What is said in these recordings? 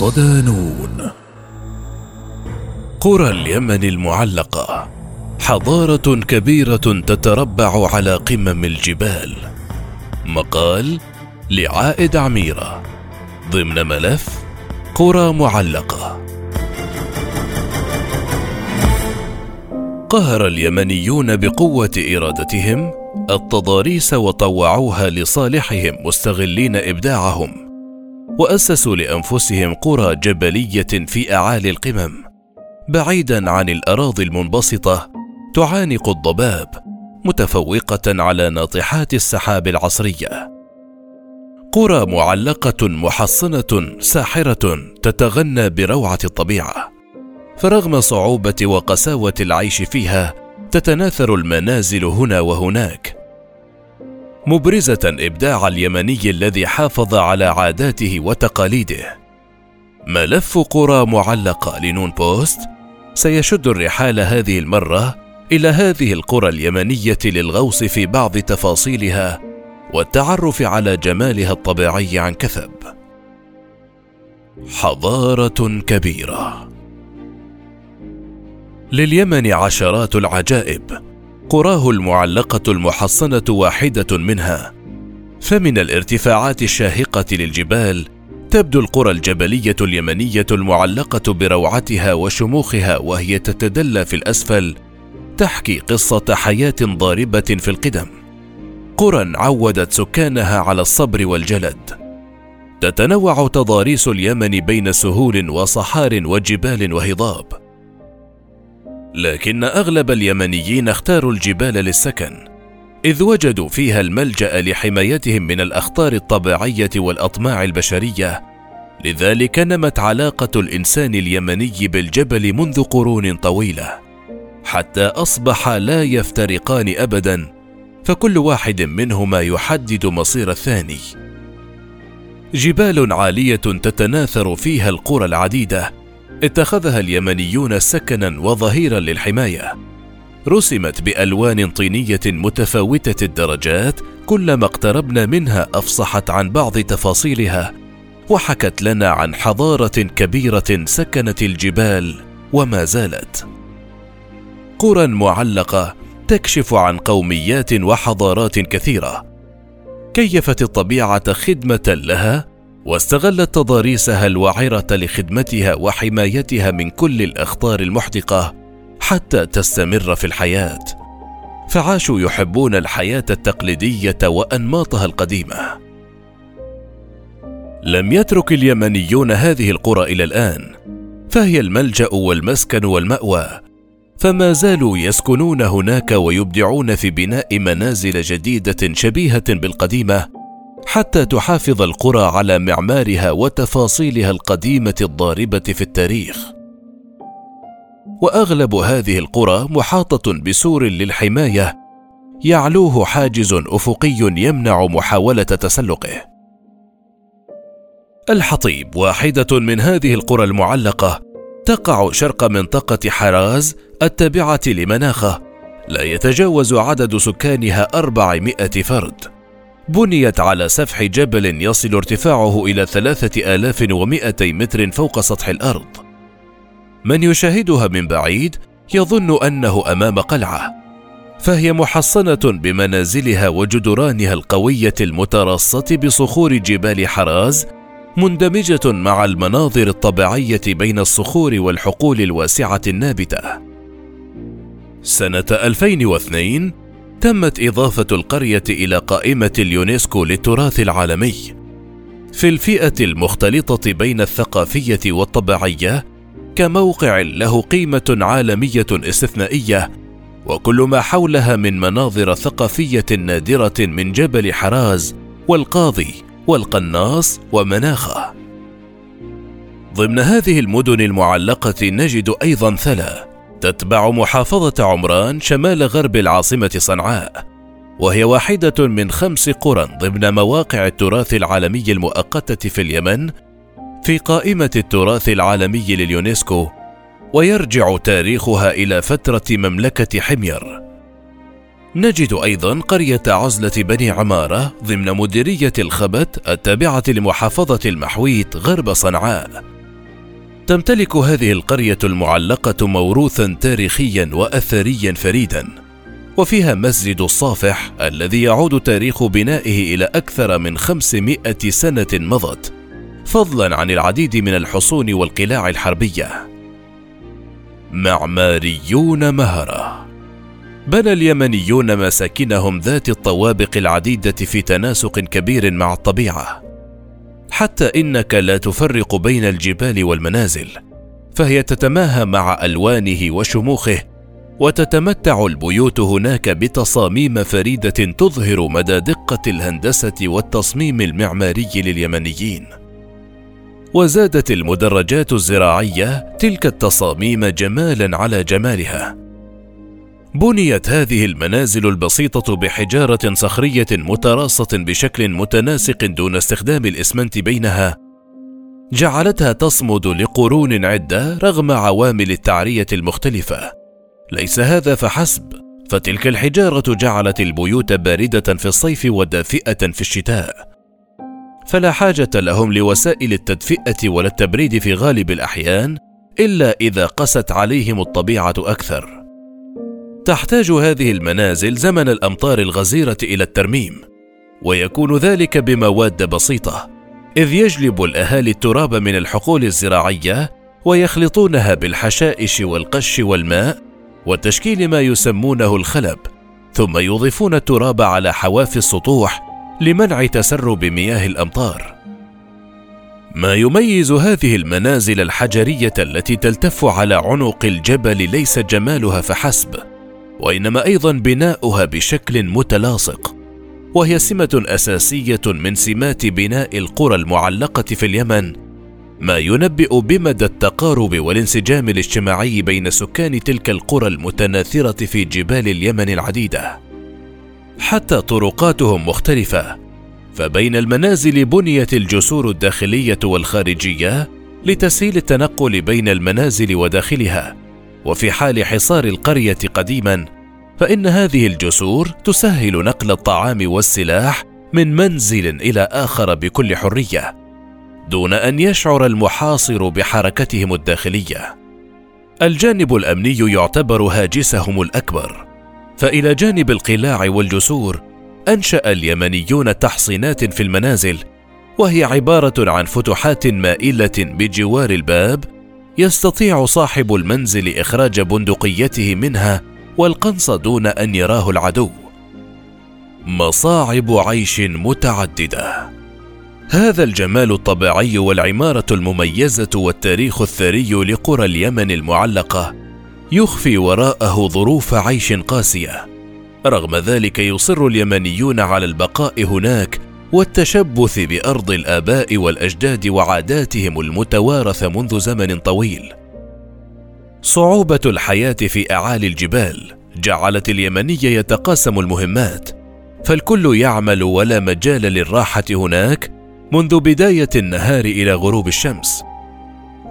صدانون. قرى اليمن المعلقة حضارة كبيرة تتربع على قمم الجبال. مقال لعائد عميرة ضمن ملف قرى معلقة. قهر اليمنيون بقوة إرادتهم التضاريس وطوعوها لصالحهم مستغلين إبداعهم. وأسسوا لأنفسهم قرى جبلية في أعالي القمم بعيدا عن الأراضي المنبسطة تعانق الضباب متفوقة على ناطحات السحاب العصرية. قرى معلقة محصنة ساحرة تتغنى بروعة الطبيعة فرغم صعوبة وقساوة العيش فيها تتناثر المنازل هنا وهناك. مبرزة إبداع اليمني الذي حافظ على عاداته وتقاليده. ملف قرى معلقة لنون بوست. سيشد الرحال هذه المرة إلى هذه القرى اليمنية للغوص في بعض تفاصيلها والتعرف على جمالها الطبيعي عن كثب. حضارة كبيرة. لليمن عشرات العجائب. قراه المعلقة المحصنة واحدة منها. فمن الارتفاعات الشاهقة للجبال تبدو القرى الجبلية اليمنية المعلقة بروعتها وشموخها وهي تتدلى في الأسفل تحكي قصة حياة ضاربة في القدم. قرى عودت سكانها على الصبر والجلد. تتنوع تضاريس اليمن بين سهول وصحار وجبال وهضاب. لكن أغلب اليمنيين اختاروا الجبال للسكن إذ وجدوا فيها الملجأ لحمايتهم من الأخطار الطبيعية والأطماع البشرية. لذلك نمت علاقة الإنسان اليمني بالجبل منذ قرون طويلة. حتى أصبح لا يفترقان ابدا فكل واحد منهما يحدد مصير الثاني. جبال عالية تتناثر فيها القرى العديدة اتخذها اليمنيون سكنا وظهيرا للحماية. رسمت بألوان طينية متفاوتة الدرجات كلما اقتربنا منها أفصحت عن بعض تفاصيلها وحكت لنا عن حضارة كبيرة سكنت الجبال وما زالت. قرى معلقة تكشف عن قوميات وحضارات كثيرة. كيفت الطبيعة خدمة لها؟ واستغلت تضاريسها الوعرة لخدمتها وحمايتها من كل الأخطار المحدقة حتى تستمر في الحياة. فعاشوا يحبون الحياة التقليدية وأنماطها القديمة. لم يترك اليمنيون هذه القرى إلى الآن فهي الملجأ والمسكن والمأوى فما زالوا يسكنون هناك ويبدعون في بناء منازل جديدة شبيهة بالقديمة حتى تحافظ القرى على معمارها وتفاصيلها القديمة الضاربة في التاريخ. وأغلب هذه القرى محاطة بسور للحماية يعلوه حاجز أفقي يمنع محاولة تسلقه. الحطيب واحدة من هذه القرى المعلقة تقع شرق منطقة حراز التابعة لمناخه لا يتجاوز عدد سكانها أربعمائة فرد. بنيت على سفح جبل يصل ارتفاعه إلى ثلاثة آلاف ومائتي متر فوق سطح الأرض من يشاهدها من بعيد يظن أنه أمام قلعة فهي محصنة بمنازلها وجدرانها القوية المترصة بصخور جبال حراز مندمجة مع المناظر الطبيعية بين الصخور والحقول الواسعة النابتة. سنة 2002 تمت إضافة القرية إلى قائمة اليونسكو للتراث العالمي في الفئة المختلطة بين الثقافية والطبيعية كموقع له قيمة عالمية استثنائية وكل ما حولها من مناظر ثقافية نادرة من جبل حراز والقاضي والقناص ومناخة. ضمن هذه المدن المعلقة نجد أيضا ثلا تتبع محافظة عمران شمال غرب العاصمة صنعاء، وهي واحدة من خمس قرى ضمن مواقع التراث العالمي المؤقتة في اليمن في قائمة التراث العالمي لليونسكو، ويرجع تاريخها إلى فترة مملكة حمير. نجد أيضا قرية عزلة بني عمارة ضمن مديرية الخبت التابعة لمحافظة المحويت غرب صنعاء تمتلك هذه القرية المعلقة موروثا تاريخيا وأثريا فريدا وفيها مسجد الصافح الذي يعود تاريخ بنائه إلى أكثر من خمسمائة سنة مضت فضلا عن العديد من الحصون والقلاع الحربية. معماريون مهرة. بنى اليمنيون مساكنهم ذات الطوابق العديدة في تناسق كبير مع الطبيعة. حتى إنك لا تفرق بين الجبال والمنازل فهي تتماهى مع ألوانه وشموخه وتتمتع البيوت هناك بتصاميم فريدة تظهر مدى دقة الهندسة والتصميم المعماري لليمنيين. وزادت المدرجات الزراعية تلك التصاميم جمالا على جمالها. بنيت هذه المنازل البسيطة بحجارة صخرية متراصة بشكل متناسق دون استخدام الإسمنت بينها، جعلتها تصمد لقرون عدة رغم عوامل التعرية المختلفة. ليس هذا فحسب، فتلك الحجارة جعلت البيوت باردة في الصيف ودافئة في الشتاء. فلا حاجة لهم لوسائل التدفئة ولا التبريد في غالب الأحيان، إلا إذا قست عليهم الطبيعة أكثر. تحتاج هذه المنازل زمن الأمطار الغزيرة إلى الترميم ويكون ذلك بمواد بسيطة إذ يجلب الأهالي التراب من الحقول الزراعية ويخلطونها بالحشائش والقش والماء وتشكيل ما يسمونه الخلب ثم يضيفون التراب على حواف السطوح لمنع تسرب مياه الأمطار. ما يميز هذه المنازل الحجرية التي تلتف على عنق الجبل ليس جمالها فحسب وإنما أيضا بناؤها بشكل متلاصق. وهي سمة أساسية من سمات بناء القرى المعلقة في اليمن ما ينبئ بمدى التقارب والانسجام الاجتماعي بين سكان تلك القرى المتناثرة في جبال اليمن العديدة. حتى طرقاتهم مختلفة فبين المنازل بنيت الجسور الداخلية والخارجية لتسهيل التنقل بين المنازل وداخلها. وفي حال حصار القرية قديما فإن هذه الجسور تسهل نقل الطعام والسلاح من منزل إلى آخر بكل حرية دون أن يشعر المحاصر بحركتهم الداخلية. الجانب الأمني يعتبر هاجسهم الأكبر فإلى جانب القلاع والجسور أنشأ اليمنيون تحصينات في المنازل وهي عبارة عن فتحات مائلة بجوار الباب يستطيع صاحب المنزل إخراج بندقيته منها والقنص دون أن يراه العدو. مصاعب عيش متعددة. هذا الجمال الطبيعي والعمارة المميزة والتاريخ الثري لقرى اليمن المعلقة يخفي وراءه ظروف عيش قاسية. رغم ذلك يصر اليمنيون على البقاء هناك والتشبث بأرض الآباء والأجداد وعاداتهم المتوارثه منذ زمن طويل. صعوبة الحياة في أعالي الجبال جعلت اليمني يتقاسم المهمات فالكل يعمل ولا مجال للراحة هناك منذ بداية النهار إلى غروب الشمس.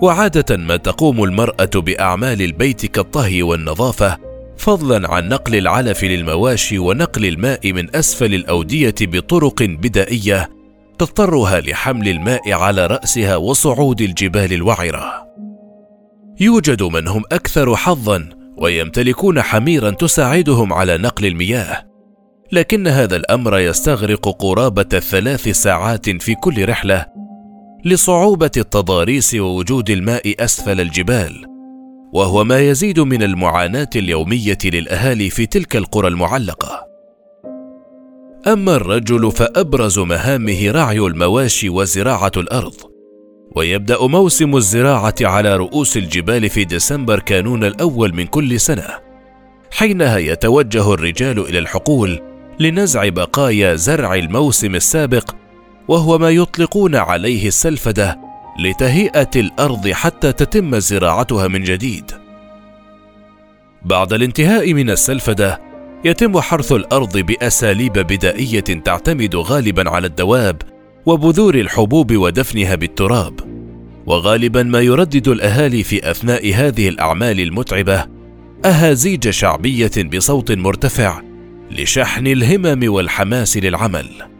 وعادة ما تقوم المرأة بأعمال البيت كالطهي والنظافة فضلا عن نقل العلف للمواشي ونقل الماء من أسفل الأودية بطرق بدائية تضطرها لحمل الماء على رأسها وصعود الجبال الوعرة. يوجد من هم أكثر حظا ويمتلكون حميرا تساعدهم على نقل المياه لكن هذا الأمر يستغرق قرابة ثلاث ساعات في كل رحلة لصعوبة التضاريس ووجود الماء أسفل الجبال. وهو ما يزيد من المعاناة اليومية للأهالي في تلك القرى المعلقة. أما الرجل فأبرز مهامه رعي المواشي وزراعة الأرض ويبدأ موسم الزراعة على رؤوس الجبال في ديسمبر كانون الأول من كل سنة حينها يتوجه الرجال إلى الحقول لنزع بقايا زرع الموسم السابق وهو ما يطلقون عليه السلفدة لتهيئة الأرض حتى تتم زراعتها من جديد. بعد الانتهاء من السلفدة يتم حرث الأرض بأساليب بدائية تعتمد غالبا على الدواب وبذور الحبوب ودفنها بالتراب. وغالبا ما يردد الأهالي في أثناء هذه الأعمال المتعبة أهازيج شعبية بصوت مرتفع لشحن الهمم والحماس للعمل.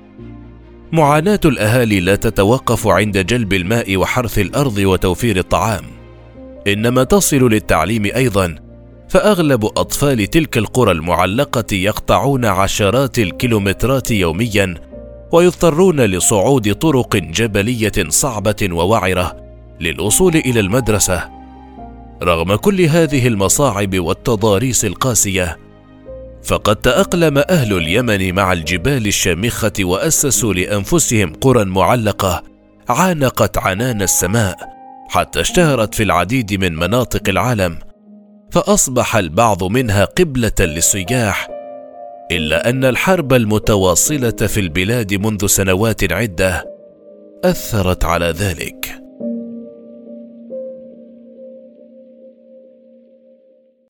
معاناة الأهالي لا تتوقف عند جلب الماء وحرث الأرض وتوفير الطعام. إنما تصل للتعليم أيضا فأغلب أطفال تلك القرى المعلقة يقطعون عشرات الكيلومترات يوميا ويضطرون لصعود طرق جبلية صعبة ووعرة للوصول إلى المدرسة. رغم كل هذه المصاعب والتضاريس القاسية فقد تأقلم أهل اليمن مع الجبال الشامخة وأسسوا لأنفسهم قرى معلقة عانقت عنان السماء حتى اشتهرت في العديد من مناطق العالم فأصبح البعض منها قبلة للسياح إلا أن الحرب المتواصلة في البلاد منذ سنوات عدة أثرت على ذلك.